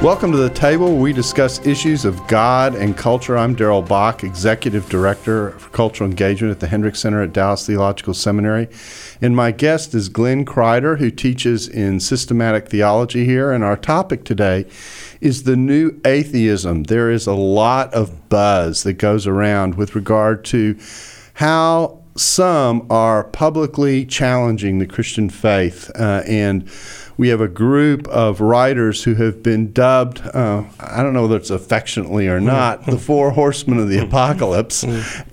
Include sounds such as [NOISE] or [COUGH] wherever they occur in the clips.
Welcome to the table. We discuss issues of God and culture. I'm Darrell Bock, Executive Director for Cultural Engagement at the Hendricks Center at Dallas Theological Seminary. And my guest is Glenn Kreider, who teaches in systematic theology here. And our topic today is the new atheism. There is a lot of buzz that goes around with regard to how some are publicly challenging the Christian faith uh, and we have a group of writers who have been dubbed, uh, I don't know whether it's affectionately or not, the four horsemen of the apocalypse.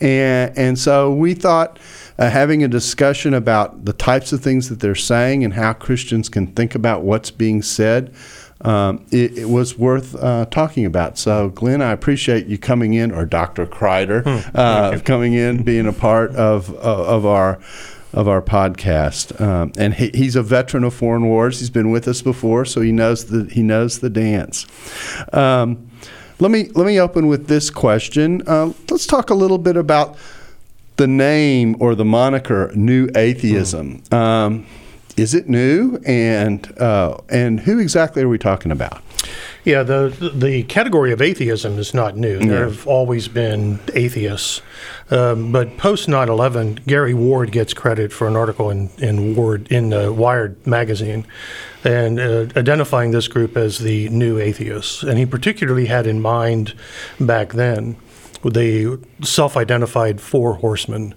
and, and so we thought uh, having a discussion about the types of things that they're saying and how Christians can think about what's being said. Um, it, it, was worth uh, talking about. So, Glenn, I appreciate you coming in, or Dr. Kreider, hmm. uh, coming in, being a part of, of our of our podcast. Um, and he, he's a veteran of foreign wars. He's been with us before, so he knows the he knows the dance. Um, let me let me open with this question. Uh, let's talk a little bit about the name or the moniker "New Atheism." Mm. Um, is it new, and uh, and who exactly are we talking about? Yeah, the the category of atheism is not new. Yeah. There have always been atheists, um, but post 9/11, Gary Ward gets credit for an article in in Ward in uh, Wired magazine, and uh, identifying this group as the new atheists, and he particularly had in mind back then the self-identified four horsemen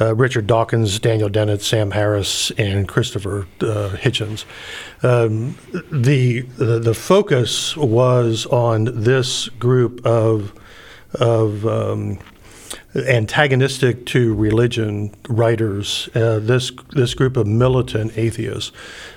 uh, Richard Dawkins, Daniel Dennett, Sam Harris, and Christopher uh, Hitchens. Um, the, the, the focus was on this group of of um, antagonistic to religion writers. Uh, this this group of militant atheists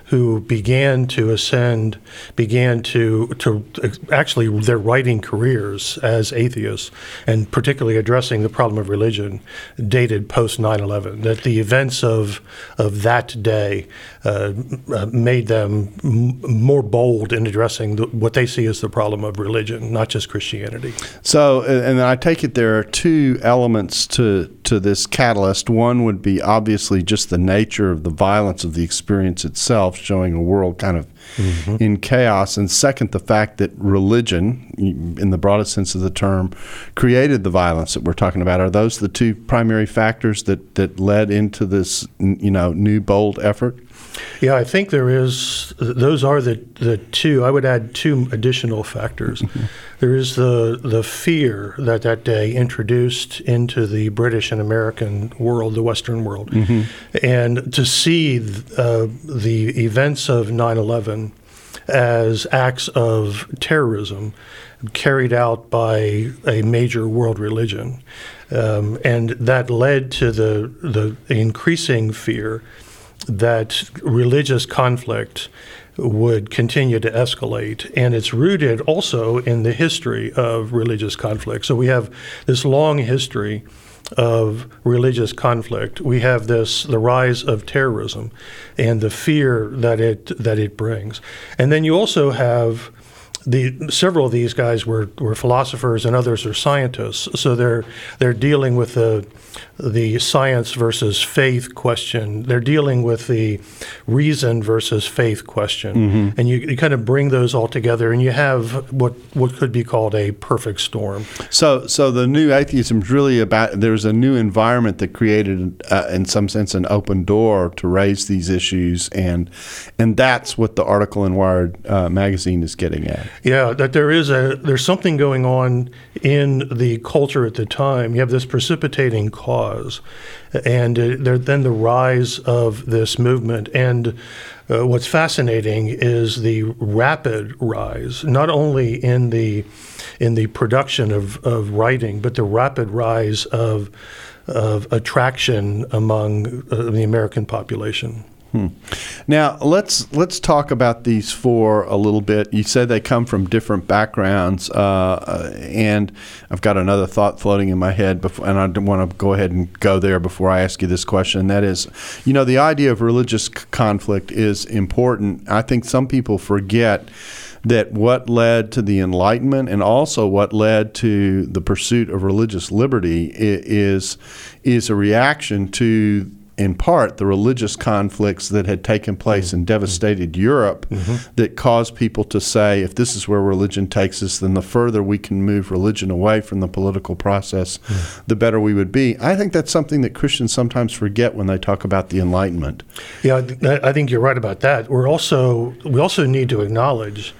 who began to ascend, began to to actually their writing careers as atheists, and particularly addressing the problem of religion, dated post 9/11. That the events of of that day uh, uh, made them m- more bold in addressing the, what they see as the problem of religion, not just Christianity. So, and I take it there are two elements to to this catalyst. One would be obviously just the nature of the violence of the experience itself showing a world kind of mm-hmm. in chaos. And second, the fact that religion, in the broadest sense of the term, created the violence that we're talking about. Are those the two primary factors that, that led into this, you know, new bold effort? Yeah, I think there is. Those are the the two. I would add two additional factors. [LAUGHS] There is the the fear that that day introduced into the British and American world, the Western world, mm-hmm. and to see uh, the events of 9/11 as acts of terrorism carried out by a major world religion, um, and that led to the the increasing fear that religious conflict would continue to escalate. And it's rooted also in the history of religious conflict. So we have this long history of religious conflict. We have this the rise of terrorism and the fear that it that it brings. And then you also have the several of these guys were, were philosophers and others are scientists. So they're they're dealing with the the science versus faith question. They're dealing with the reason versus faith question, mm-hmm. and you, you, kind of bring those all together, and you have what what could be called a perfect storm. So, so the new atheism is really about there's a new environment that created, uh, in some sense, an open door to raise these issues, and and that's what the article in Wired uh, magazine is getting at. Yeah, that there is a there's something going on in the culture at the time. You have this precipitating cause, and uh, then the rise of this movement. And uh, what's fascinating is the rapid rise, not only in the in the production of, of writing, but the rapid rise of of attraction among uh, the American population. Hmm. Now let's let's talk about these four a little bit. You said they come from different backgrounds, uh, and I've got another thought floating in my head, before, and I want to go ahead and go there before I ask you this question. That is, you know, the idea of religious c- conflict is important. I think some people forget that what led to the Enlightenment and also what led to the pursuit of religious liberty is is a reaction to in part the religious conflicts that had taken place mm-hmm. and devastated Europe mm-hmm. that caused people to say, if this is where religion takes us, then the further we can move religion away from the political process, mm. the better we would be. I think that's something that Christians sometimes forget when they talk about the Enlightenment. Yeah, I think you're right about that. We're also we also need to acknowledge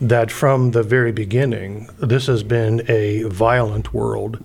that from the very beginning, this has been a violent world.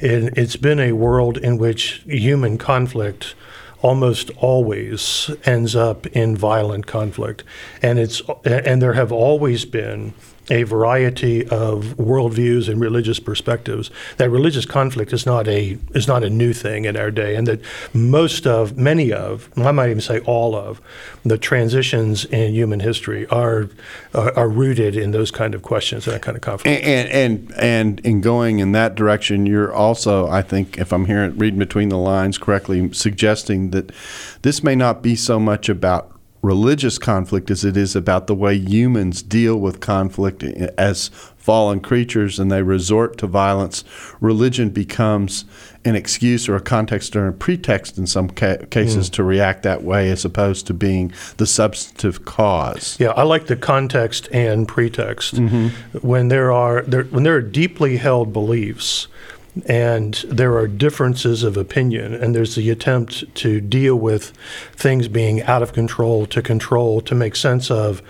And it's been a world in which human conflict almost always ends up in violent conflict, and it's and there have always been a variety of worldviews and religious perspectives. That religious conflict is not a is not a new thing in our day, and that most of, many of, I might even say all of, the transitions in human history are are, are rooted in those kind of questions and that kind of conflict. And, and and in going in that direction, you're also, I think, if I'm hearing reading between the lines correctly, suggesting that this may not be so much about religious conflict as it is about the way humans deal with conflict as fallen creatures and they resort to violence. Religion becomes an excuse or a context or a pretext in some ca- cases mm. to react that way as opposed to being the substantive cause. Yeah, I like the context and pretext. Mm-hmm. When there are there, when there are deeply held beliefs and there are differences of opinion, and there's the attempt to deal with things being out of control, to control, to make sense of,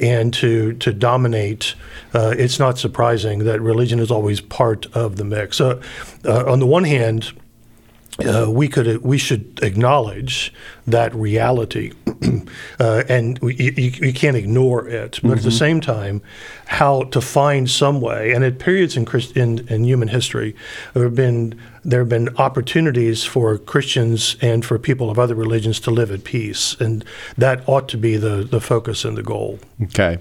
and to to dominate. Uh, it's not surprising that religion is always part of the mix. Uh, uh, on the one hand, uh, we could we should acknowledge that reality, [CLEARS THROAT] uh, and we, you, you, can't ignore it. But mm-hmm. at the mm-hmm. same time, how to find some way, and at periods in, in, in human history, there have been there have been opportunities for Christians and for people of other religions to live at peace, and that ought to be the, the focus and the goal. Okay.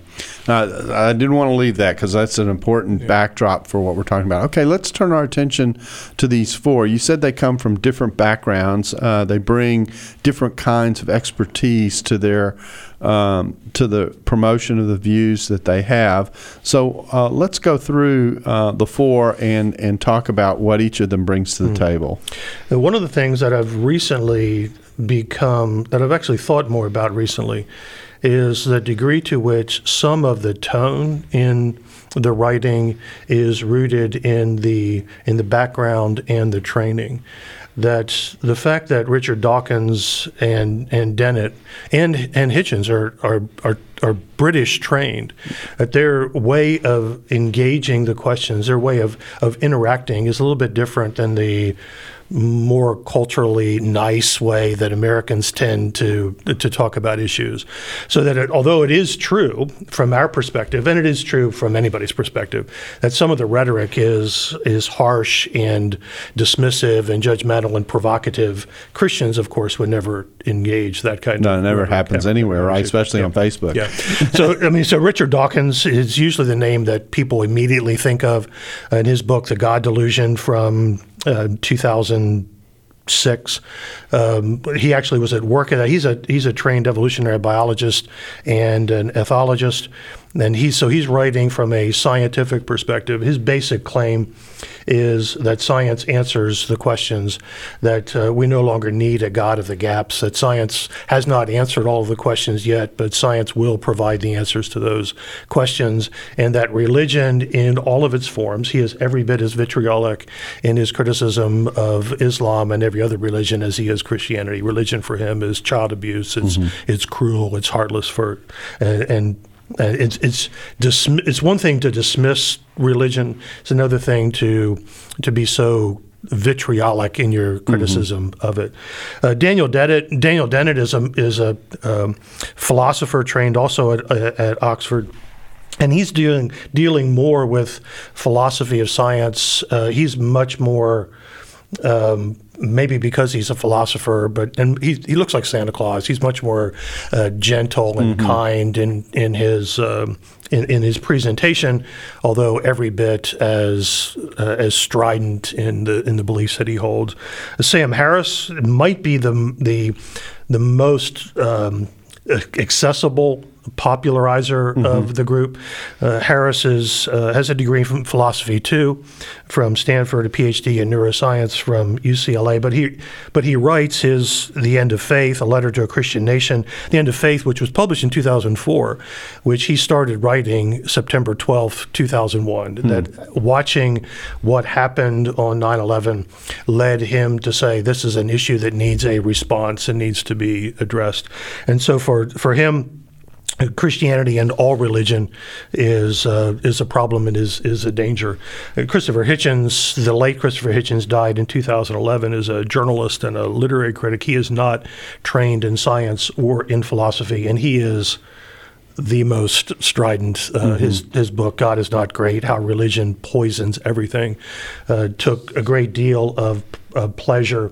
Uh, I didn't want to leave that because that's an important yeah. backdrop for what we're talking about. Okay, let's turn our attention to these four. You said they come from different backgrounds, uh, they bring different kinds of expertise to their um, to the promotion of the views that they have. So uh, let's go through uh, the four and, and talk about what each of them brings to the mm. table. And one of the things that I've recently become, that I've actually thought more about recently, is the degree to which some of the tone in the writing is rooted in the in the background and the training that the fact that Richard Dawkins and and Dennett and and Hitchens are are are, are British trained, that their way of engaging the questions, their way of of interacting is a little bit different than the more culturally nice way that Americans tend to to talk about issues. So that it, although it is true from our perspective, and it is true from anybody's perspective, that some of the rhetoric is is harsh and dismissive and judgmental and provocative. Christians, of course, would never engage that kind no, of. No, it never happens anywhere, right? Especially yeah. on Facebook. Yeah. so I mean, so Richard Dawkins is usually the name that people immediately think of in his book, The God Delusion, from uh, 2006. Um, he actually was at work at that. He's a he's a trained evolutionary biologist and an ethologist, and he's so he's writing from a scientific perspective. His basic claim is that science answers the questions that uh, we no longer need a God of the gaps. That science has not answered all of the questions yet, but science will provide the answers to those questions, and that religion, in all of its forms, he is every bit as vitriolic in his criticism of Islam and every other religion as he is Christianity. Religion for him is child abuse. It's mm-hmm. it's cruel. It's heartless for and, and uh, it's it's dismi- it's one thing to dismiss religion. It's another thing to to be so vitriolic in your mm-hmm. criticism mm-hmm. of it. Uh, Daniel Dennett Daniel Dennett is a is a um, philosopher trained also at, at Oxford. And he's dealing dealing more with philosophy of science. Uh, he's much more um, maybe because he's a philosopher, but and he, he looks like Santa Claus. He's much more uh, gentle and mm-hmm. kind in in his um, in, in, his presentation, although every bit as uh, as strident in the in the beliefs that he holds. Sam Harris might be the the the most um, accessible popularizer mm-hmm. of the group. Uh, Harris is, uh, has a degree from philosophy too, from Stanford, a PhD in neuroscience from UCLA. But he, but he writes his The End of Faith, a letter to a Christian nation, The End of Faith, which was published in 2004, which he started writing September 12, 2001. Mm. That watching what happened on 9/11 led him to say this is an issue that needs a response and needs to be addressed. And so for for him Christianity and all religion is uh, is a problem and is is a danger. Uh, Christopher Hitchens, the late Christopher Hitchens, died in 2011 as a journalist and a literary critic. He is not trained in science or in philosophy, and he is the most strident. Uh, mm-hmm. His his book, God is Not Great: How Religion Poisons Everything, uh, took a great deal of, of pleasure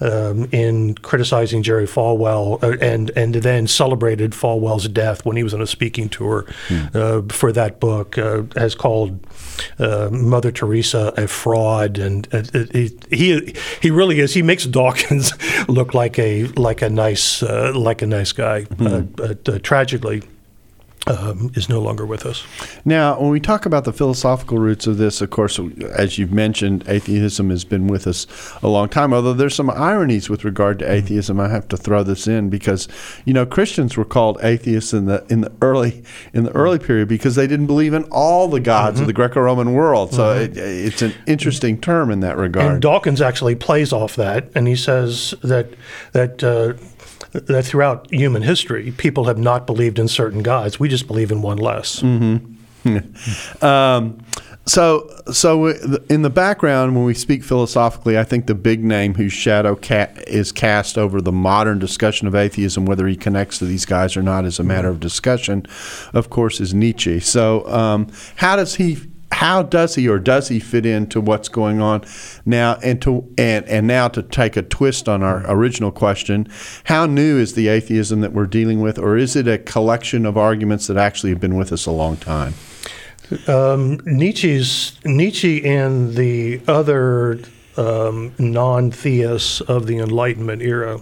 um, in criticizing Jerry Falwell uh, and and then celebrated Falwell's death when he was on a speaking tour mm. uh, for that book. Uh, has called uh, Mother Teresa a fraud, and he he really is. He makes [LAUGHS] Dawkins look like a like a nice uh, like a nice guy, mm. but tragically um, is no longer with us. Now, when we talk about the philosophical roots of this, of course, as you've mentioned, atheism has been with us a long time. Although there's some ironies with regard to atheism, I have to throw this in because you know Christians were called atheists in the in the early in the early period because they didn't believe in all the gods mm-hmm. of the Greco-Roman world. So mm-hmm. it, it's an interesting term in that regard. And Dawkins actually plays off that, and he says that that. Uh, that throughout human history, people have not believed in certain gods. We just believe in one less. Mm-hmm. [LAUGHS] um, so, so in the background, when we speak philosophically, I think the big name whose shadow ca- is cast over the modern discussion of atheism, whether he connects to these guys or not, is a matter of discussion. Of course, is Nietzsche. So, um, how does he how does he or does he fit into what's going on now? And to and, and now to take a twist on our original question how new is the atheism that we're dealing with or is it a collection of arguments that actually have been with us a long time? Um, Nietzsche's Nietzsche and the other um, non-theists of the Enlightenment era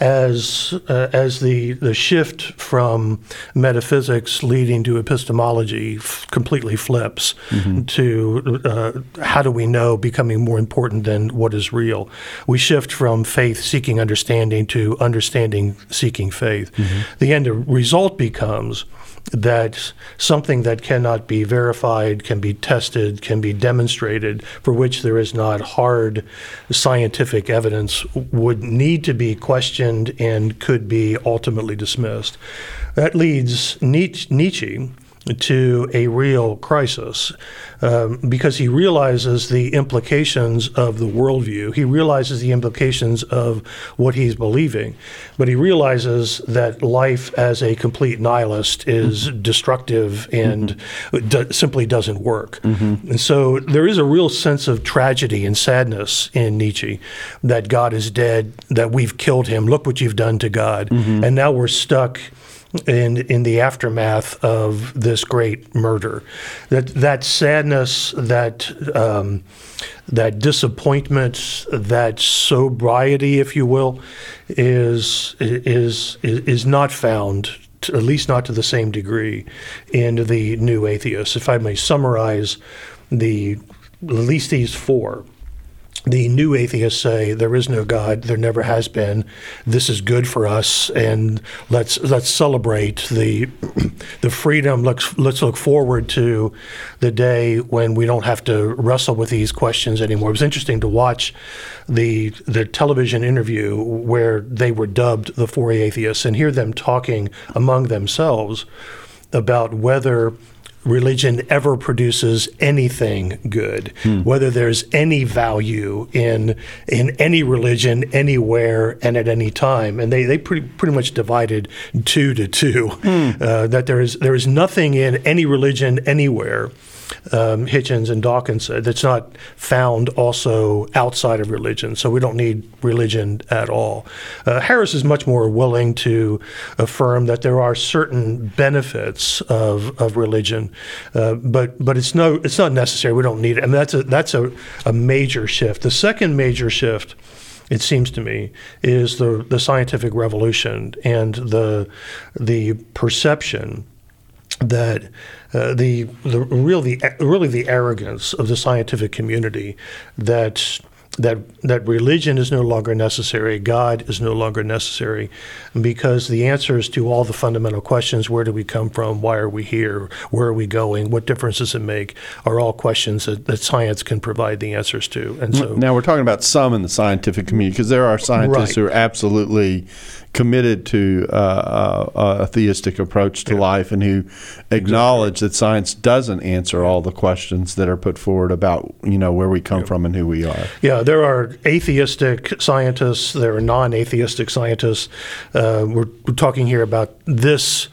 as uh, as the the shift from metaphysics leading to epistemology f- completely flips mm-hmm. to uh, how do we know becoming more important than what is real. We shift from faith seeking understanding to understanding seeking faith. Mm-hmm. The end result becomes that something that cannot be verified, can be tested, can be demonstrated, for which there is not hard scientific evidence, would need to be questioned and could be ultimately dismissed. That leads Nietzsche to a real crisis um, because he realizes the implications of the worldview. He realizes the implications of what he's believing, but he realizes that life as a complete nihilist is mm-hmm. destructive and mm-hmm. simply doesn't work. Mm-hmm. And so there is a real sense of tragedy and sadness in Nietzsche that God is dead, that we've killed him. Look what you've done to God. Mm-hmm. And now we're stuck in in the aftermath of this great murder. That that sadness, that um, that disappointment, that sobriety, if you will, is is is not found. To, at least not to the same degree in the new atheists. If I may summarize the at least these four the new atheists say there is no God, there never has been. This is good for us, and let's let's celebrate the [CLEARS THROAT] the freedom. Let's let's look forward to the day when we don't have to wrestle with these questions anymore. It was interesting to watch the the television interview where they were dubbed the four atheists and hear them talking among themselves about whether religion ever produces anything good, hmm. whether there's any value in in any religion anywhere and at any time, and they they pretty pretty much divided two to two. Hmm. Uh, that there is there is nothing in any religion anywhere um, Hitchens and Dawkins said, that's not found also outside of religion. So we don't need religion at all. Uh, Harris is much more willing to affirm that there are certain benefits of, of religion, uh, but but it's no it's not necessary. We don't need it. and that's a that's a, a major shift. The second major shift it seems to me, is the the scientific revolution and the the perception that uh, the the really really the arrogance of the scientific community that that that religion is no longer necessary, God is no longer necessary, because the answers to all the fundamental questions: where do we come from? Why are we here? Where are we going? What difference does it make? Are all questions that, that science can provide the answers to. And so now we're talking about some in the scientific community because there are scientists right. who are absolutely committed to uh, uh, a theistic approach to yeah. life and who acknowledge exactly. that science doesn't answer all the questions that are put forward about you know where we come yeah. from and who we are. Yeah, there are atheistic scientists. There are non-atheistic scientists. Uh, we're, we're, talking here about this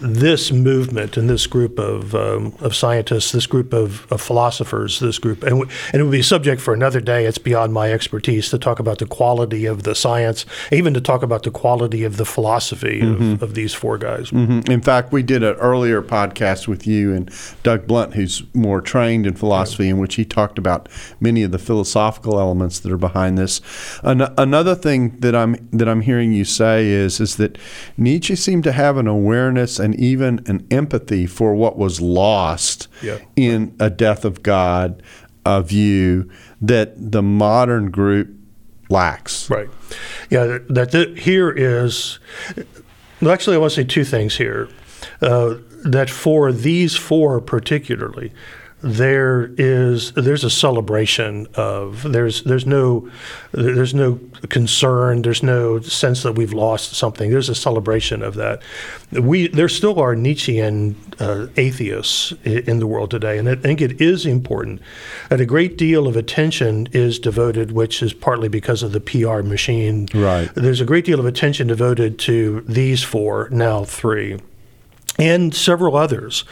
this movement and this group of um, of scientists, this group of, of philosophers, this group, and, w- and it would be a subject for another day. It's beyond my expertise to talk about the quality of the science, even to talk about the quality of the philosophy mm-hmm. of, of, these four guys. Mm-hmm. In fact, we did an earlier podcast with you and Doug Blount, who's more trained in philosophy, in which he talked about many of the philosophical elements that are behind this. An- another thing that I'm that I'm hearing you say is is that Nietzsche seemed to have an awareness and even an empathy for what was lost yeah. in a death of God a view that the modern group lacks. Right. Yeah. That, that here is. Well, actually, I want to say two things here. Uh, that for these four particularly, there is there's a celebration of there's there's no there's no concern there's no sense that we've lost something. There's a celebration of that. We there still are Nietzschean uh, atheists in the world today and I think it is important that a great deal of attention is devoted which is partly because of the PR machine. Right. There's a great deal of attention devoted to these four now three and several others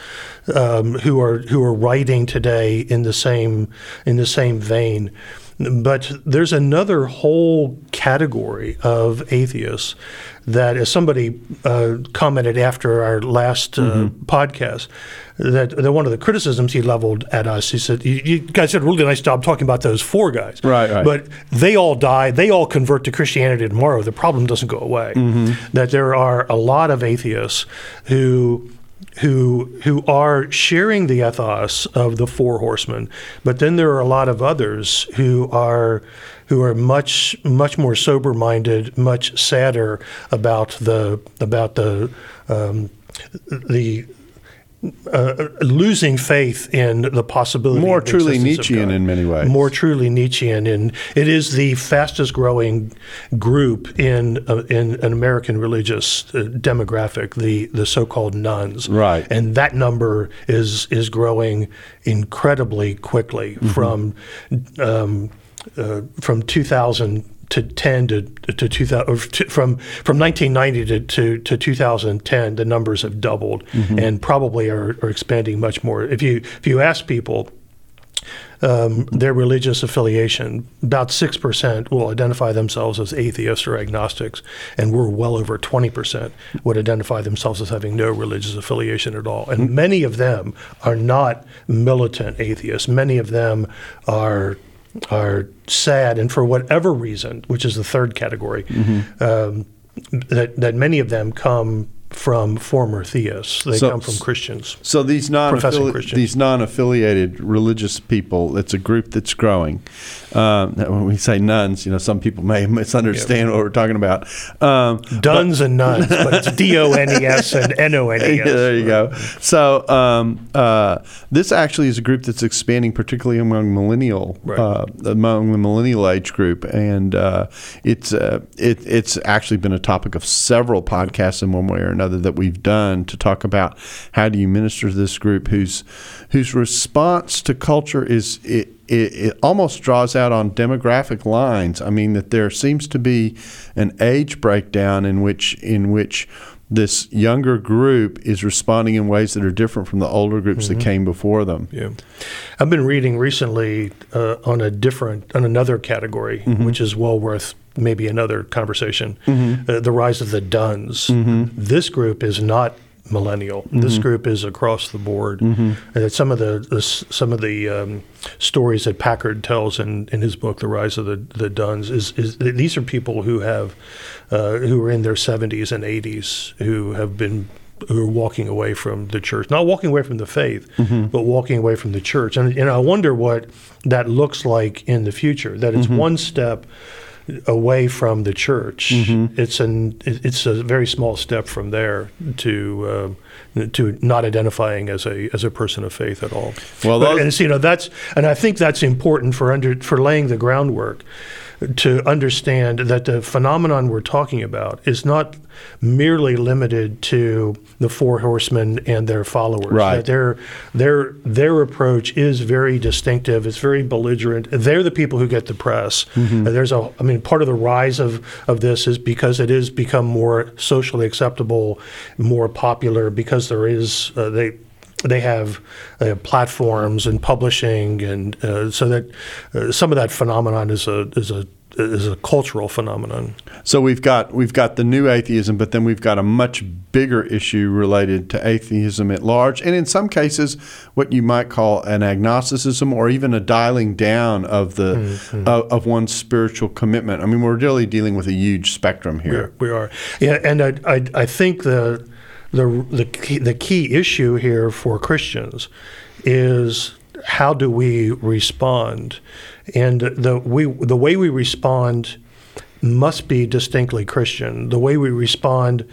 um, who are who are writing today in the same in the same vein. But there's another whole category of atheists that, as somebody uh, commented after our last uh, mm-hmm. podcast, that, that one of the criticisms he leveled at us, he said, you, you, guys did a really nice job talking about those four guys. Right, right. But they all die, they all convert to Christianity tomorrow. The problem doesn't go away. Mm-hmm. That there are a lot of atheists who who who are sharing the ethos of the four horsemen, but then there are a lot of others who are who are much much more sober minded, much sadder about the about the um, the uh, losing faith in the possibility. More truly Nietzschean in many ways. More truly Nietzschean, and it is the fastest growing group in uh, in an American religious uh, demographic, the the so-called nones. Right, and that number is is growing incredibly quickly mm-hmm. from um, uh, from 2000 to 10 to, to 2000 to, from from 1990 to, to, to 2010 the numbers have doubled mm-hmm. and probably are, are expanding much more if you if you ask people um, their religious affiliation, about 6% will identify themselves as atheists or agnostics, and we're well over 20% would identify themselves as having no religious affiliation at all. And mm-hmm. many of them are not militant atheists. Many of them are are sad, and for whatever reason, which is the third category, mm-hmm. um, that that many of them come from former theists. They so, come from Christians. So these non these non-affiliated religious people, it's a group that's growing. Um, when we say nones, you know, some people may [LAUGHS] misunderstand yep. what we're talking about. Um, Dones but, and nones, but it's [LAUGHS] D O N E S and N O N E S. There you go. So um, uh, this actually is a group that's expanding, particularly among millennial, right. uh, among the millennial age group, and uh, it's uh, it, it's actually been a topic of several podcasts in one way or another that we've done to talk about how do you minister to this group whose whose response to culture is it, it, it, almost draws out on demographic lines. I mean that there seems to be an age breakdown in which in which this younger group is responding in ways that are different from the older groups Mm-hmm. that came before them. Yeah, I've been reading recently uh, on a different, on another category, which is well worth maybe another conversation. Uh, the rise of the Dones. This group is not millennial. This group is across the board. And some of the, the some of the um, stories that Packard tells in, in his book, The Rise of the the Dones, is, is these are people who have uh, who are in their 70s and 80s who have been who are walking away from the church, not walking away from the faith, but walking away from the church. And, and I wonder what that looks like in the future. That it's one step away from the church. It's an it's a very small step from there to uh, to not identifying as a as a person of faith at all. Well, those- and you know that's and I think that's important for under for laying the groundwork to understand that the phenomenon we're talking about is not merely limited to the four horsemen and their followers. Right. That their their their approach is very distinctive. It's very belligerent. They're the people who get the press. Mm-hmm. There's a I mean part of the rise of of this is because it has become more socially acceptable, more popular because there is uh, they they have uh, platforms and publishing, and uh, so that uh, some of that phenomenon is a is a is a cultural phenomenon. So we've got we've got the new atheism, but then we've got a much bigger issue related to atheism at large, and in some cases, what you might call an agnosticism or even a dialing down of the of, of one's spiritual commitment. I mean, we're really dealing with a huge spectrum here. We are, yeah, and I, I, I think the the the key, the key issue here for Christians is how do we respond, and the we the way we respond must be distinctly Christian. The way we respond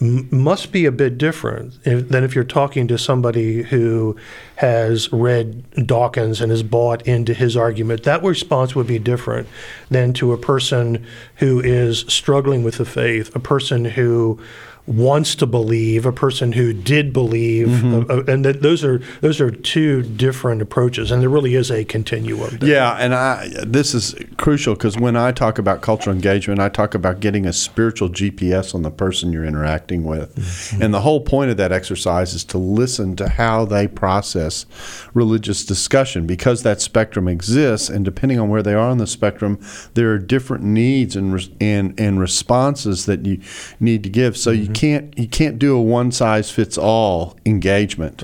m- must be a bit different if, than if you're talking to somebody who has read Dawkins and has bought into his argument. That response would be different than to a person who is struggling with the faith, a person who wants to believe, a person who did believe, uh, uh, and those are those are two different approaches, and there really is a continuum. there. Yeah, and I this is crucial because when I talk about cultural engagement, I talk about getting a spiritual GPS on the person you're interacting with, and the whole point of that exercise is to listen to how they process religious discussion because that spectrum exists, and depending on where they are on the spectrum, there are different needs and res- and and responses that you need to give. So you can't you can't do a one size fits all engagement.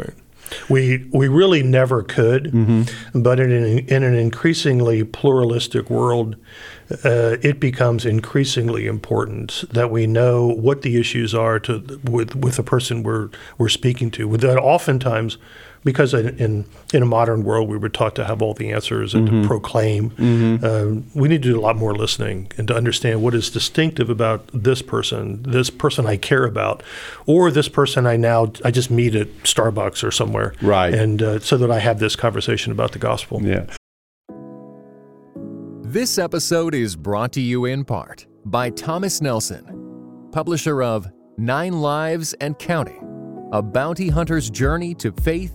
We we really never could, but in an, in an increasingly pluralistic world, uh, it becomes increasingly important that we know what the issues are to with with the person we're we're speaking to. That, oftentimes, because in, in in a modern world we were taught to have all the answers and to proclaim, um, we need to do a lot more listening and to understand what is distinctive about this person, this person I care about, or this person I now I just meet at Starbucks or somewhere, Right. And uh, so that I have this conversation about the gospel. Yeah. This episode is brought to you in part by Thomas Nelson, publisher of Nine Lives and Counting A Bounty Hunter's Journey to Faith,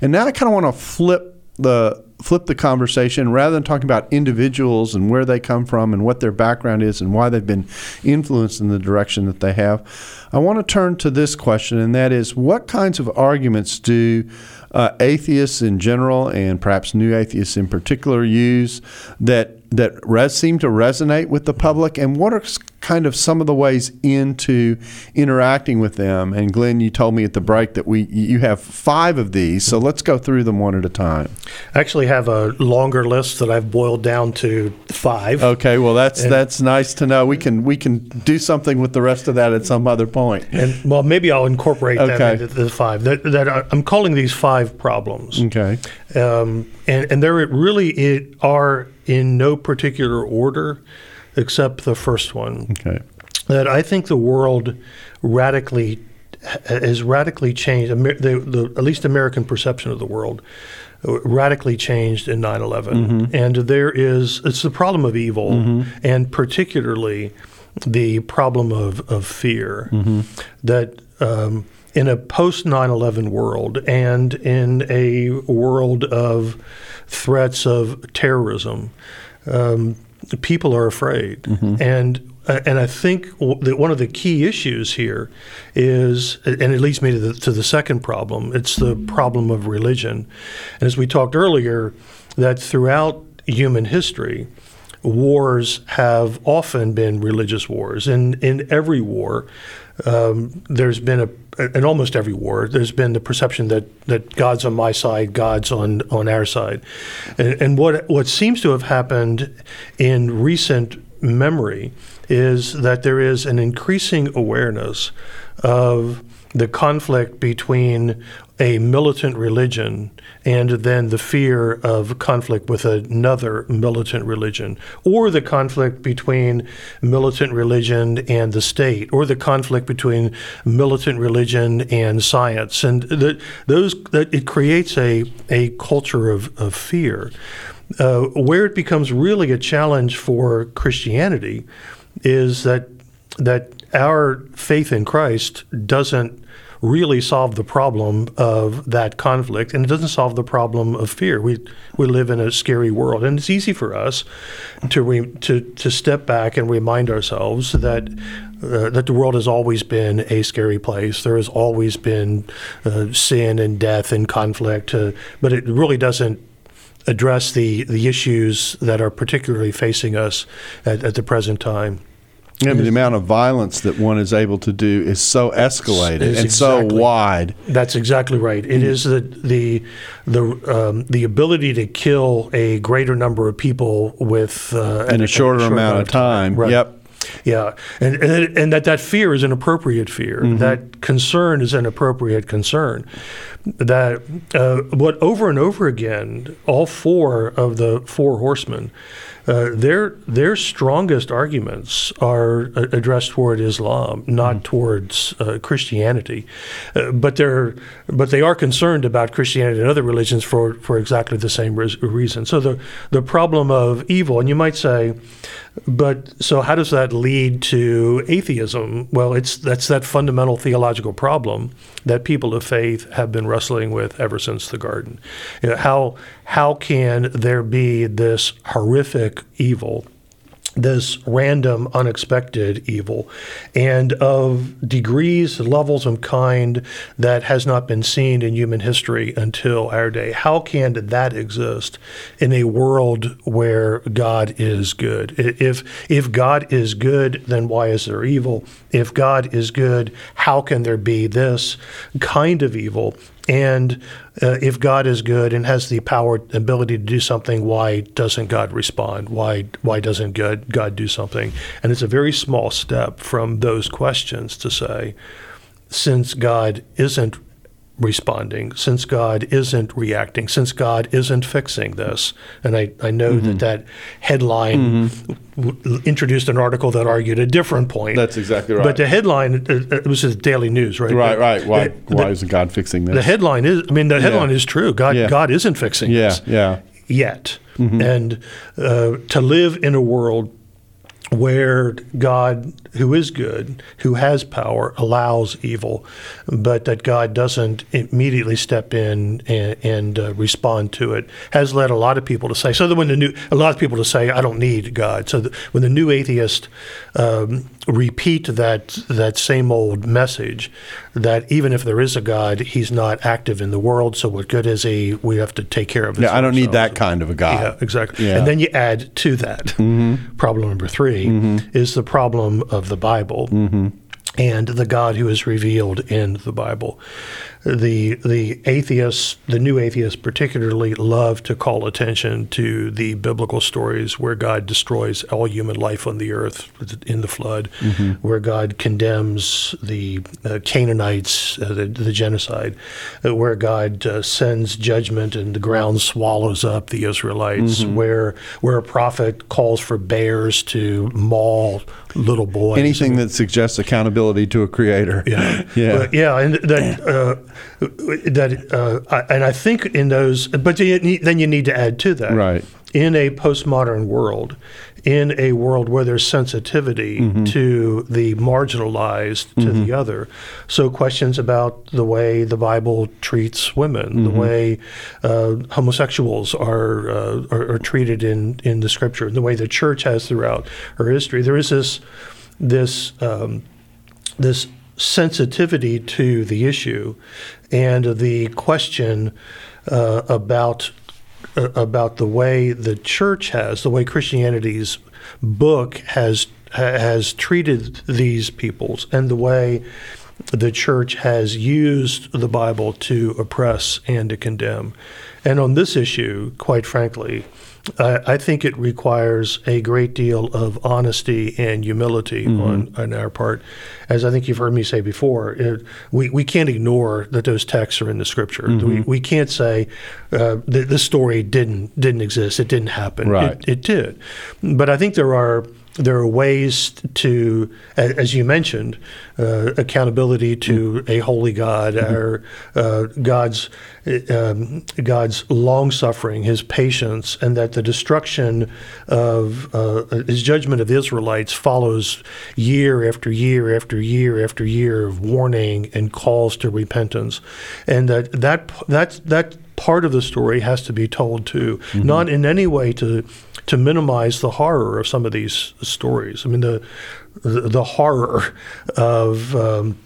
And now I kind of want to flip the flip the conversation rather than talking about individuals and where they come from and what their background is and why they've been influenced in the direction that they have. I want to turn to this question, and that is, what kinds of arguments do uh, atheists in general and perhaps new atheists in particular use that that res- seem to resonate with the public, and what are kind of some of the ways into interacting with them? And Glenn, you told me at the break that we you have five of these, so let's go through them one at a time. I actually have a longer list that I've boiled down to five. Okay, well that's that's nice to know. We can we can do something with the rest of that at some other point. And well, maybe I'll incorporate Okay. them into the five. That, that I- I'm calling these five problems. Okay. um, and and there really it are in no particular order, except the first one. Okay. That I think the world radically has radically changed the, the, at least American perception of the world uh, radically changed in 9/11 and there is it's the problem of evil and particularly the problem of, of fear that um, in a post 9/11 world and in a world of threats of terrorism um, people are afraid and uh, and I think w- that one of the key issues here is, and it leads me to the, to the second problem, it's the problem of religion. And as we talked earlier, that throughout human history, wars have often been religious wars. and in every war, um, there's been a in almost every war, there's been the perception that, that God's on my side, God's on, on our side. And, and what, what seems to have happened in recent memory is that there is an increasing awareness of the conflict between a militant religion and then the fear of conflict with another militant religion, or the conflict between militant religion and the state, or the conflict between militant religion and science, and the, those that it creates a a culture of, of fear. Uh, where it becomes really a challenge for Christianity is that that our faith in Christ doesn't really solve the problem of that conflict, and it doesn't solve the problem of fear. We we live in a scary world, and it's easy for us to re, to to step back and remind ourselves that. Uh, that the world has always been a scary place. There has always been uh, sin and death and conflict, uh, but it really doesn't address the, the issues that are particularly facing us at, at the present time. Yeah, but the amount of violence that one is able to do is so escalated Is and exactly- so wide. That's exactly right. It is the the the um, the ability to kill a greater number of people with uh, In a shorter amount of time. Right. Yep. Yeah, and, and and that that fear is an appropriate fear. Mm-hmm. That concern is an appropriate concern. That uh, what over and over again, all four of the four horsemen, uh, their their strongest arguments are uh, addressed toward Islam, not towards uh, Christianity. Uh, but they're but they are concerned about Christianity and other religions for for exactly the same reason. So the the problem of evil, and you might say. But so, how does that lead to atheism? Well, it's that's that fundamental theological problem that people of faith have been wrestling with ever since the garden. You know, how how can there be this horrific evil? This random, unexpected evil, and of degrees, levels, and kind that has not been seen in human history until our day. How can that exist in a world where God is good? If if God is good, then why is there evil? If God is good, how can there be this kind of evil? And uh, if God is good and has the power, ability to do something, why doesn't God respond? Why why doesn't God God do something? And it's a very small step from those questions to say, since God isn't responding, since God isn't reacting, since God isn't fixing this, and I, I know that that headline w- introduced an article that argued a different point. That's exactly right. But the headline, it was the Daily News, right? Right, right. Why, The- why isn't God fixing this? the headline is, I mean, the headline Yeah. is true. God, Yeah. God isn't fixing yeah, this yeah. yet. Mm-hmm. And uh, to live in a world where God, who is good, who has power, allows evil, but that God doesn't immediately step in and, and uh, respond to it, has led a lot of people to say. So that when the new, a lot of people to say, "I don't need God." So when the new atheist um, repeat that that same old message, that even if there is a God, He's not active in the world. So what good is He? We have to take care of it. Yeah, I don't need that kind of a God. Yeah, exactly. Yeah. And then you add to that problem number 3 mm-hmm. is the problem of the Bible mm-hmm. and the God who is revealed in the Bible. The the atheists, the new atheists particularly, love to call attention to the biblical stories where God destroys all human life on the earth in the flood, mm-hmm. where God condemns the uh, Canaanites, uh, the, the, genocide, uh, where God uh, sends judgment and the ground swallows up the Israelites, mm-hmm. where where a prophet calls for bears to maul little boys. Anything that suggests accountability to a creator. Yeah, [LAUGHS] yeah, but, yeah, and that uh, that uh, and I think in those, but then you need to add to that, right? In a postmodern world, in a world where there's sensitivity mm-hmm. to the marginalized, to mm-hmm. the other. So questions about the way the Bible treats women, mm-hmm. the way uh, homosexuals are, uh, are, are treated in in the Scripture, the way the church has throughout her history. There is this this um, this sensitivity to the issue and the question uh, about Uh, about the way the church has, the way Christianity's book has has treated these peoples, and the way the church has used the Bible to oppress and to condemn. And on this issue, quite frankly, I, I think it requires a great deal of honesty and humility mm-hmm. on, on our part. As I think you've heard me say before, it, we, we can't ignore that those texts are in the scripture. Mm-hmm. We, we can't say uh, that this story didn't didn't exist, it didn't happen. Right. It, it did. But I think there are there are ways to, as you mentioned, uh, accountability to a holy God, mm-hmm. or uh, God's um, God's long suffering, His patience, and that the destruction of uh, His judgment of the Israelites follows year after year after year after year of warning and calls to repentance, and that that that that part of the story has to be told too, mm-hmm. not in any way to to minimize the horror of some of these stories. I mean, the the, the horror of um,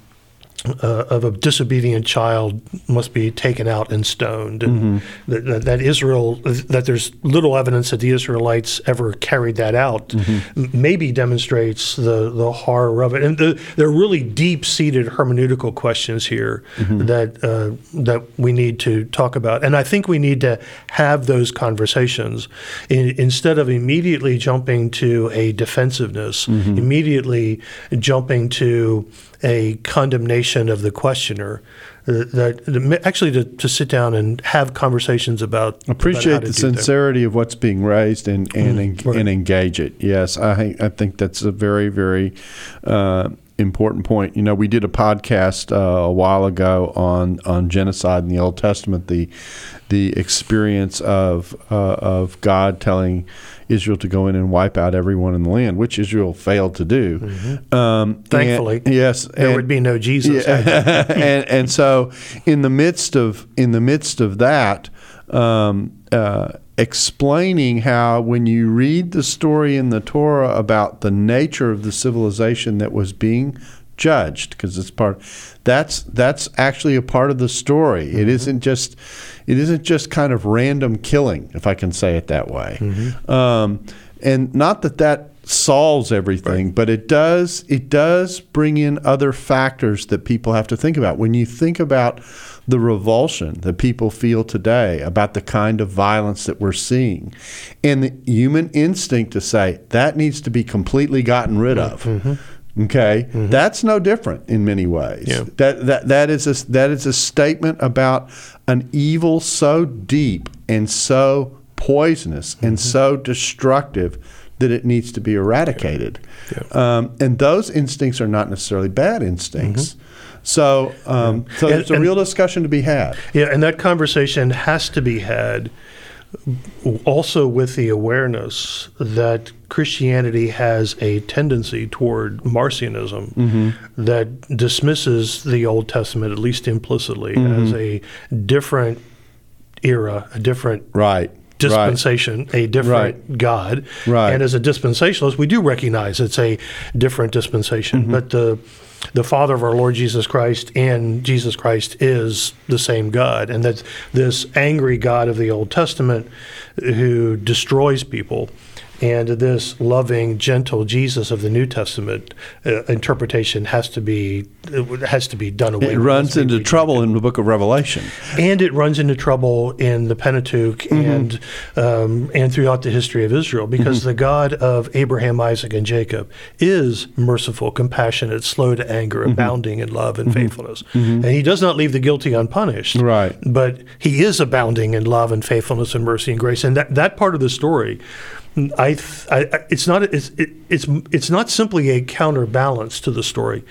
uh, of a disobedient child must be taken out and stoned, and mm-hmm. that, that, Israel that there's little evidence that the Israelites ever carried that out, mm-hmm. maybe demonstrates the the horror of it. And the, there are really deep seated hermeneutical questions here mm-hmm. that uh, that we need to talk about, and I think we need to have those conversations in, instead of immediately jumping to a defensiveness, mm-hmm. immediately jumping to a condemnation of the questioner. Uh, that, that actually to, to sit down and have conversations about appreciate about the sincerity of what's being raised and and, mm, right. and engage it. Yes, I I think that's a very very uh, important point. You know, we did a podcast uh, a while ago on on genocide in the Old Testament, the the experience of uh, of God telling Israel to go in and wipe out everyone in the land, which Israel failed to do. Mm-hmm. Um, Thankfully, and, yes, there and, would be no Jesus. Yeah, [LAUGHS] and and so in the midst of in the midst of that. Um, uh, explaining how when you read the story in the Torah about the nature of the civilization that was being judged because it's part that's that's actually a part of the story mm-hmm. it isn't just it isn't just kind of random killing if i can say it that way mm-hmm. um, and not that that solves everything right. but it does it does bring in other factors that people have to think about when you think about the revulsion that people feel today about the kind of violence that we're seeing and the human instinct to say that needs to be completely gotten rid of mm-hmm. Okay, mm-hmm. that's no different in many ways. Yeah. That that that is a that is a statement about an evil so deep and so poisonous mm-hmm. and so destructive that it needs to be eradicated. Yeah. Yeah. Um, and those instincts are not necessarily bad instincts. Mm-hmm. So, um, so and, there's a real discussion to be had. Yeah, and that conversation has to be had also with the awareness that Christianity has a tendency toward Marcionism mm-hmm. that dismisses the Old Testament, at least implicitly, mm-hmm. as a different era, a different right dispensation, right. a different right. God. Right. And as a dispensationalist, we do recognize it's a different dispensation. Mm-hmm. But the the Father of our Lord Jesus Christ and Jesus Christ is the same God, and that this angry God of the Old Testament who destroys people And this loving, gentle Jesus of the New Testament uh, interpretation has to be has to be done away. With it runs into trouble in the book of Revelation. and it runs into trouble in the Pentateuch mm-hmm. and um, and throughout the history of Israel because mm-hmm. the God of Abraham, Isaac, and Jacob is merciful, compassionate, slow to anger, mm-hmm. abounding in love and faithfulness, and He does not leave the guilty unpunished. Right. But He is abounding in love and faithfulness and mercy and grace, and that that part of the story. I, th- I, I- it's not it's it, it's it's not simply a counterbalance to the story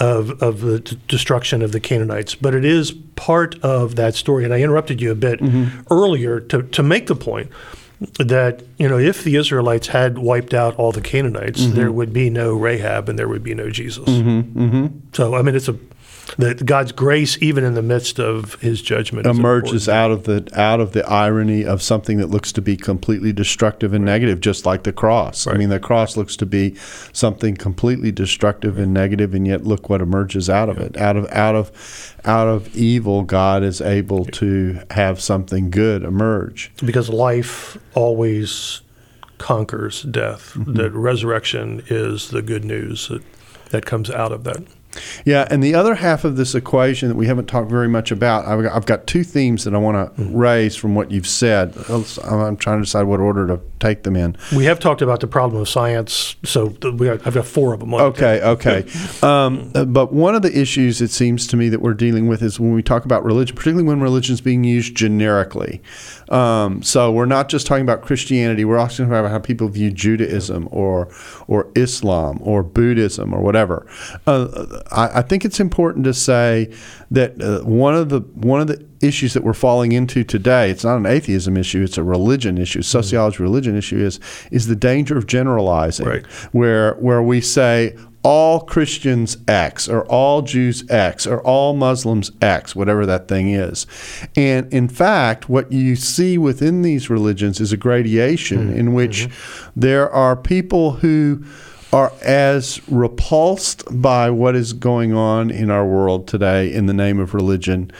of of the d- destruction of the Canaanites, but it is part of that story. And I interrupted you a bit mm-hmm. earlier to to make the point that you know if the Israelites had wiped out all the Canaanites, mm-hmm. there would be no Rahab and there would be no Jesus. Mm-hmm. So I mean, it's a that God's grace, even in the midst of His judgment, emerges out of the out of the irony of something that looks to be completely destructive and negative, just like the cross. I mean, the cross looks to be something completely destructive and negative, and yet look what emerges out of it. Out of out of out of evil, God is able to have something good emerge. because life always conquers death. Mm-hmm. That resurrection is the good news that, that comes out of that. Yeah, and the other half of this equation that we haven't talked very much about, I've got, I've got two themes that I want to raise from what you've said. I'm trying to decide what order to take them in. We have talked about the problem of science, so we got, I've got four of them. Okay, okay. [LAUGHS] Um, but one of the issues it seems to me that we're dealing with is when we talk about religion, particularly when religion is being used generically. Um, so we're not just talking about Christianity. We're also talking about how people view Judaism or or Islam or Buddhism or whatever. Uh, I, I think it's important to say that uh, one of the one of the issues that we're falling into today it's not an atheism issue it's a religion issue mm-hmm. sociology religion issue is is the danger of generalizing Right. where where we say all Christians X or all Jews X or all Muslims X, whatever that thing is. And in fact, what you see within these religions is a gradation mm-hmm. in which mm-hmm. there are people who are as repulsed by what is going on in our world today in the name of religion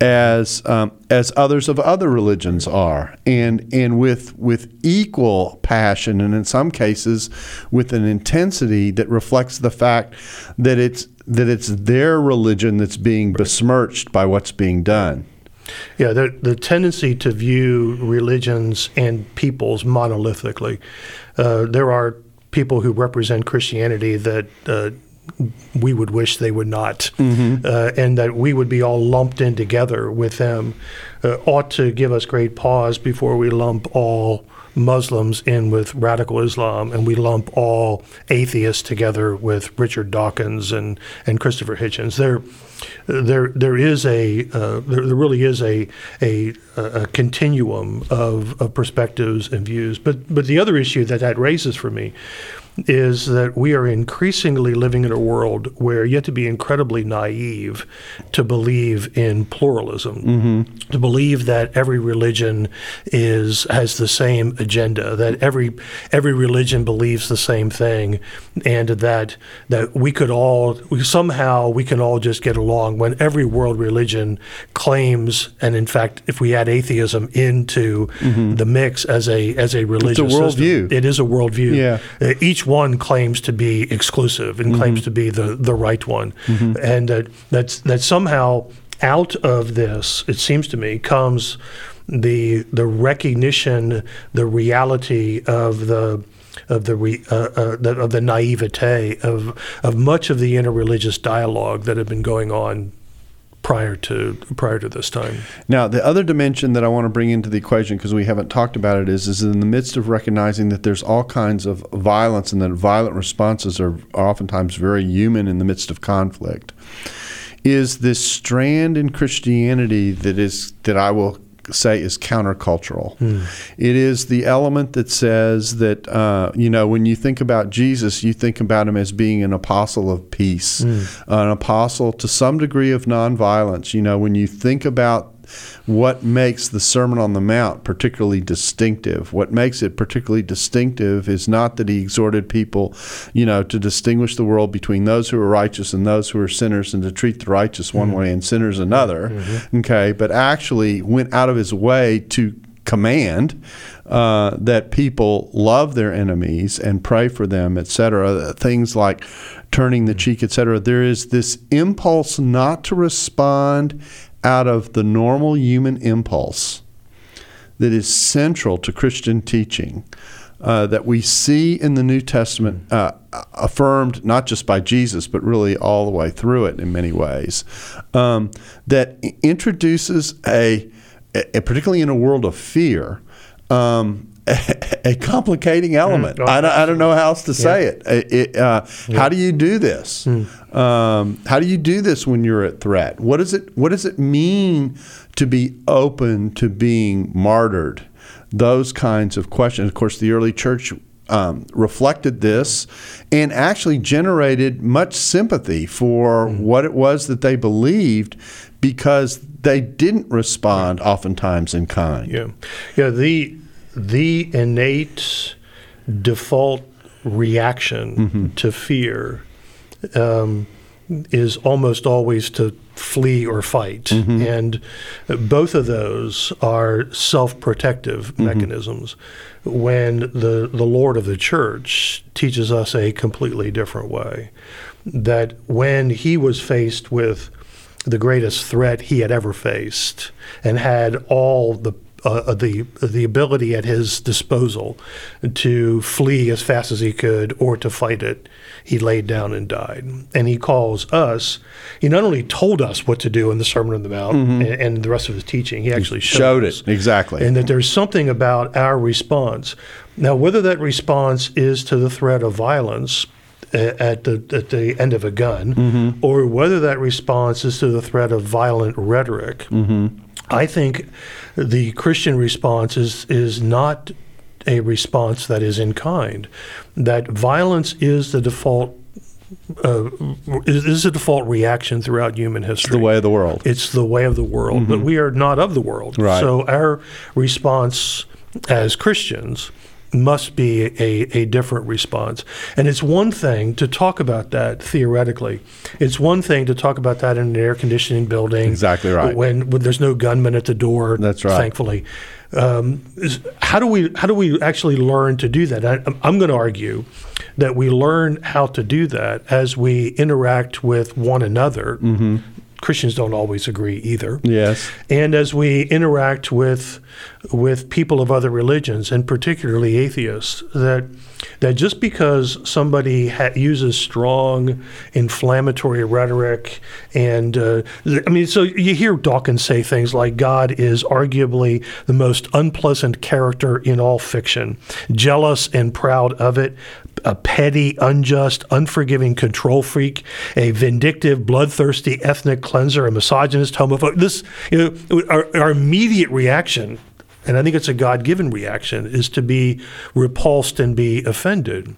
as um, as others of other religions are, and and with with equal passion, and in some cases with an intensity that reflects the fact that it's that it's their religion that's being besmirched by what's being done. Yeah, the, the tendency to view religions and peoples monolithically. Uh, there are people who represent Christianity that uh, we would wish they would not, uh, and that we would be all lumped in together with them, uh, ought to give us great pause before we lump all Muslims in with radical Islam, and we lump all atheists together with Richard Dawkins and, and Christopher Hitchens. There, there, there is a uh, there, there really is a a, a continuum of, of perspectives and views. But but the other issue that that raises for me is that we are increasingly living in a world where you have to be incredibly naive to believe in pluralism, to believe that every religion is has the same agenda, that every every religion believes the same thing, and that that we could all we, somehow we can all just get along when every world religion claims, and in fact, if we add atheism into the mix as a as a religious system, worldview. it is a worldview. Yeah. Uh, each one claims to be exclusive and claims to be the, the right one, and uh, that's that somehow out of this, it seems to me, comes the the recognition, the reality of the of the, re, uh, uh, the of the naivete of of much of the interreligious dialogue that had been going on prior to prior to this time. Now, the other dimension that I want to bring into the equation, because we haven't talked about it, is is in the midst of recognizing that there's all kinds of violence and that violent responses are, are oftentimes very human in the midst of conflict. Is this strand in Christianity that is that I will say is countercultural. It is the element that says that uh, you know when you think about Jesus, you think about him as being an apostle of peace, an apostle to some degree of nonviolence. You know when you think about what makes the Sermon on the Mount particularly distinctive. What makes it particularly distinctive is not that he exhorted people, you know, to distinguish the world between those who are righteous and those who are sinners and to treat the righteous one way and sinners another, okay, but actually went out of his way to command uh, that people love their enemies and pray for them, etc. Things like turning the cheek, etc. There is this impulse not to respond out of the normal human impulse that is central to Christian teaching. Uh, that we see in the New Testament, uh, affirmed not just by Jesus, but really all the way through it in many ways, um, that introduces a, a, particularly in a world of fear, um, a, a, complicating element. Mm, I, don't, I, don't, know how else to say yeah. it. it uh, yeah. How do you do this? Mm. Um, how do you do this when you're at threat? What does it What does it mean to be open to being martyred? those kinds of questions. Of course, the early church um, reflected this and actually generated much sympathy for mm-hmm. what it was that they believed because they didn't respond oftentimes in kind. Yeah, yeah. The the innate default reaction mm-hmm. to fear um, is almost always to flee or fight. Mm-hmm. And both of those are self protective mm-hmm. mechanisms when the, the Lord of the church teaches us a completely different way. That when he was faced with the greatest threat he had ever faced and had all the uh, the the ability at his disposal to flee as fast as he could or to fight it. He laid down and died. And he calls us. He not only told us what to do in the Sermon on the Mount mm-hmm. and, and, the rest of his teaching, he actually he showed, showed it exactly, and that there's something about our response. Now, whether that response is to the threat of violence at the at the end of a gun, mm-hmm. or whether that response is to the threat of violent rhetoric. Mm-hmm. I think the Christian response is is not a response that is in kind. That violence is the default uh, is, is a default reaction throughout human history. It's the way of the world. It's the way of the world, mm-hmm. but we are not of the world. Right. So our response as Christians must be a, a different response. And it's one thing to talk about that theoretically. It's one thing to talk about that in an air conditioning building. Exactly right. When, when there's no gunman at the door. That's right. Thankfully. Um, is, how do we how do we actually learn to do that? I, I'm going to argue that we learn how to do that as we interact with one another. Mm-hmm. Christians don't always agree either. Yes. And as we interact with with people of other religions, and particularly atheists, that that just because somebody ha- uses strong inflammatory rhetoric, and uh, I mean, so you hear Dawkins say things like God is arguably the most unpleasant character in all fiction, jealous and proud of it, a petty, unjust, unforgiving control freak, a vindictive, bloodthirsty ethnic cleanser, a misogynist, homophobe. This, you know, our, our immediate reaction and I think it's a God given reaction, is to be repulsed and be offended.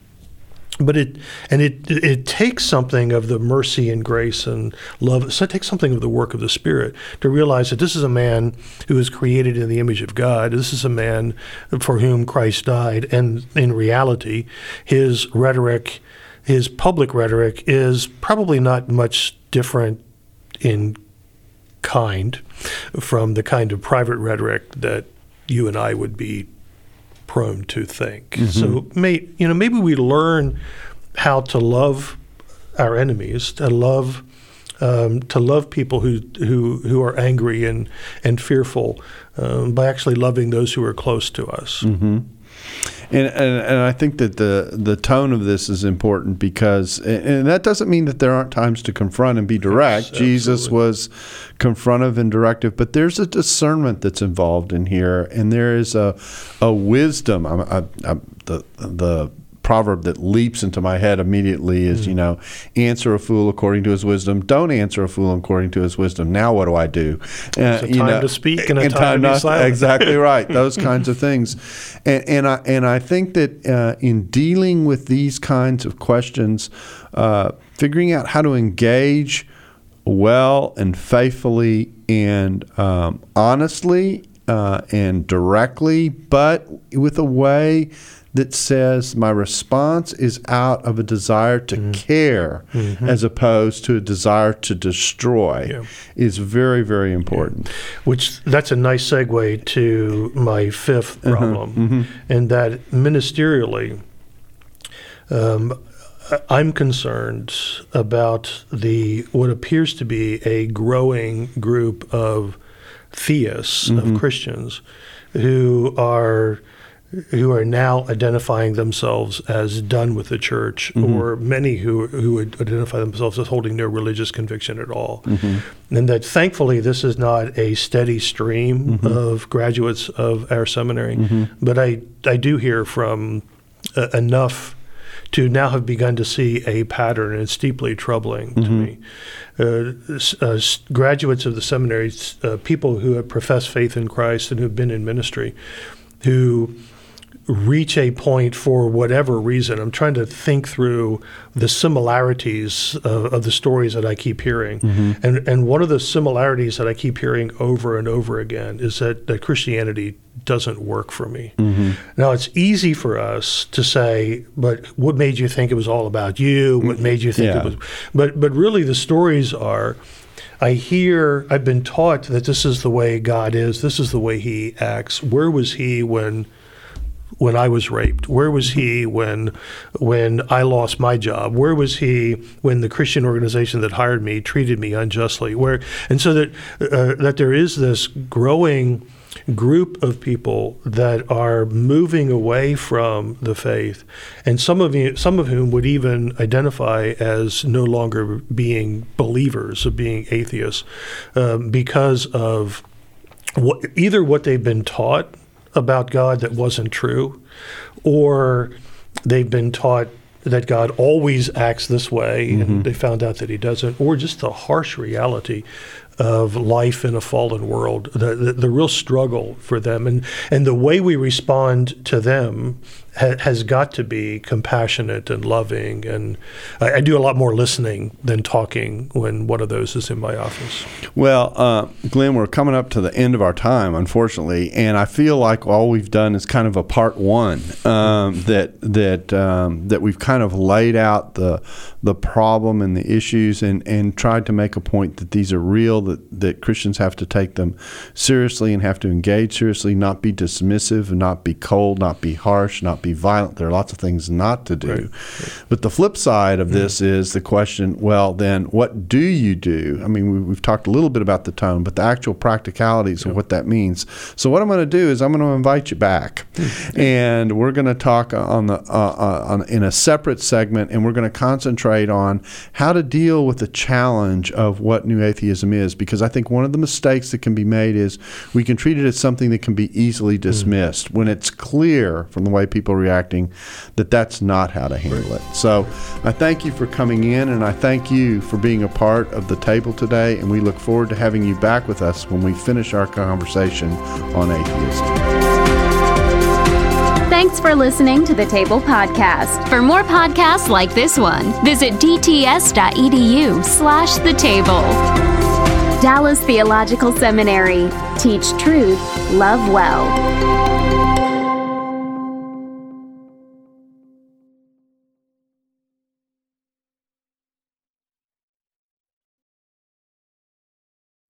But it and it it takes something of the mercy and grace and love. So it takes something of the work of the Spirit to realize that this is a man who is created in the image of God. This is a man for whom Christ died, and in reality, his rhetoric, his public rhetoric, is probably not much different in kind from the kind of private rhetoric that you and I would be prone to think. Mm-hmm. So, may, you know, maybe we learn how to love our enemies, to love um, to love people who who who are angry and and fearful um, by actually loving those who are close to us. Mm-hmm. And, and, and I think that the the tone of this is important because and that doesn't mean that there aren't times to confront and be direct. Yes, Jesus was confrontive and directive, but there's a discernment that's involved in here, and there is a a wisdom. I, I, I, the the proverb that leaps into my head immediately is, mm. you know, answer a fool according to his wisdom. Don't answer a fool according to his wisdom. Now what do I do? Uh, a time know, to speak and a and time, time, to be silent. Exactly [LAUGHS] right. Those kinds of things, and, and I and I think that uh, in dealing with these kinds of questions, uh, figuring out how to engage well and faithfully and um, honestly uh, and directly, but with a way that says my response is out of a desire to mm-hmm. care mm-hmm. as opposed to a desire to destroy yeah. is very very important yeah. which that's a nice segue to my 5th uh-huh. problem mm-hmm. and that ministerially um, I'm concerned about the what appears to be a growing group of theists of mm-hmm. Christians who are who are now identifying themselves as done with the church, mm-hmm. or many who who would identify themselves as holding no religious conviction at all, mm-hmm. and that thankfully this is not a steady stream mm-hmm. of graduates of our seminary, mm-hmm. but I I do hear from uh, enough to now have begun to see a pattern, and it's deeply troubling to mm-hmm. me. Uh, uh, graduates of the seminaries, uh, people who have professed faith in Christ and who've been in ministry, who reach a point for whatever reason. I'm trying to think through the similarities of, of the stories that I keep hearing. Mm-hmm. And, and one of the similarities that I keep hearing over and over again is that, that Christianity doesn't work for me. Mm-hmm. Now, it's easy for us to say, but what made you think it was all about you? What mm-hmm. made you think yeah. it was. But, but really, the stories are. I hear, I've been taught that this is the way God is, this is the way He acts. Where was He when when I was raped? Where was he when when I lost my job? Where was he when the Christian organization that hired me treated me unjustly? Where and so that uh, that there is this growing group of people that are moving away from the faith, and some of you, some of whom would even identify as no longer being believers, of being atheists, um, because of what, either what they've been taught about God that wasn't true, or they've been taught that God always acts this way mm-hmm. and they found out that he doesn't, or just the harsh reality of life in a fallen world, the, the, the, real struggle for them. And, and the way we respond to them ha- has got to be compassionate and loving. And I, I, do a lot more listening than talking when one of those is in my office. Well, uh, Glenn, we're coming up to the end of our time, unfortunately. And I feel like all we've done is kind of a part one um, that, that, um, that we've kind of laid out the, the problem and the issues and, and tried to make a point that these are real that, that Christians have to take them seriously and have to engage seriously, not be dismissive, not be cold, not be harsh, not be violent. There are lots of things not to do. Right. Right. But the flip side of this mm-hmm. is the question well, then what do you do? I mean, we, have talked a little bit about the tone, but the actual practicalities yeah. of what that means. So, what I'm going to do is I'm going to invite you back, mm-hmm. and we're going to talk on the uh, uh, on, in a separate segment, and we're going to concentrate on how to deal with the challenge of what new atheism is because I think one of the mistakes that can be made is we can treat it as something that can be easily mm. dismissed mm. when it's clear from the way people reacting that that's not how to handle it. So I thank you for coming in and I thank you for being a part of the table today and we look forward to having you back with us when we finish our conversation on atheism. Thanks for listening to the Table Podcast. For more podcasts like this one, visit dts.edu slash the table. Dallas Theological Seminary. Teach truth, love well.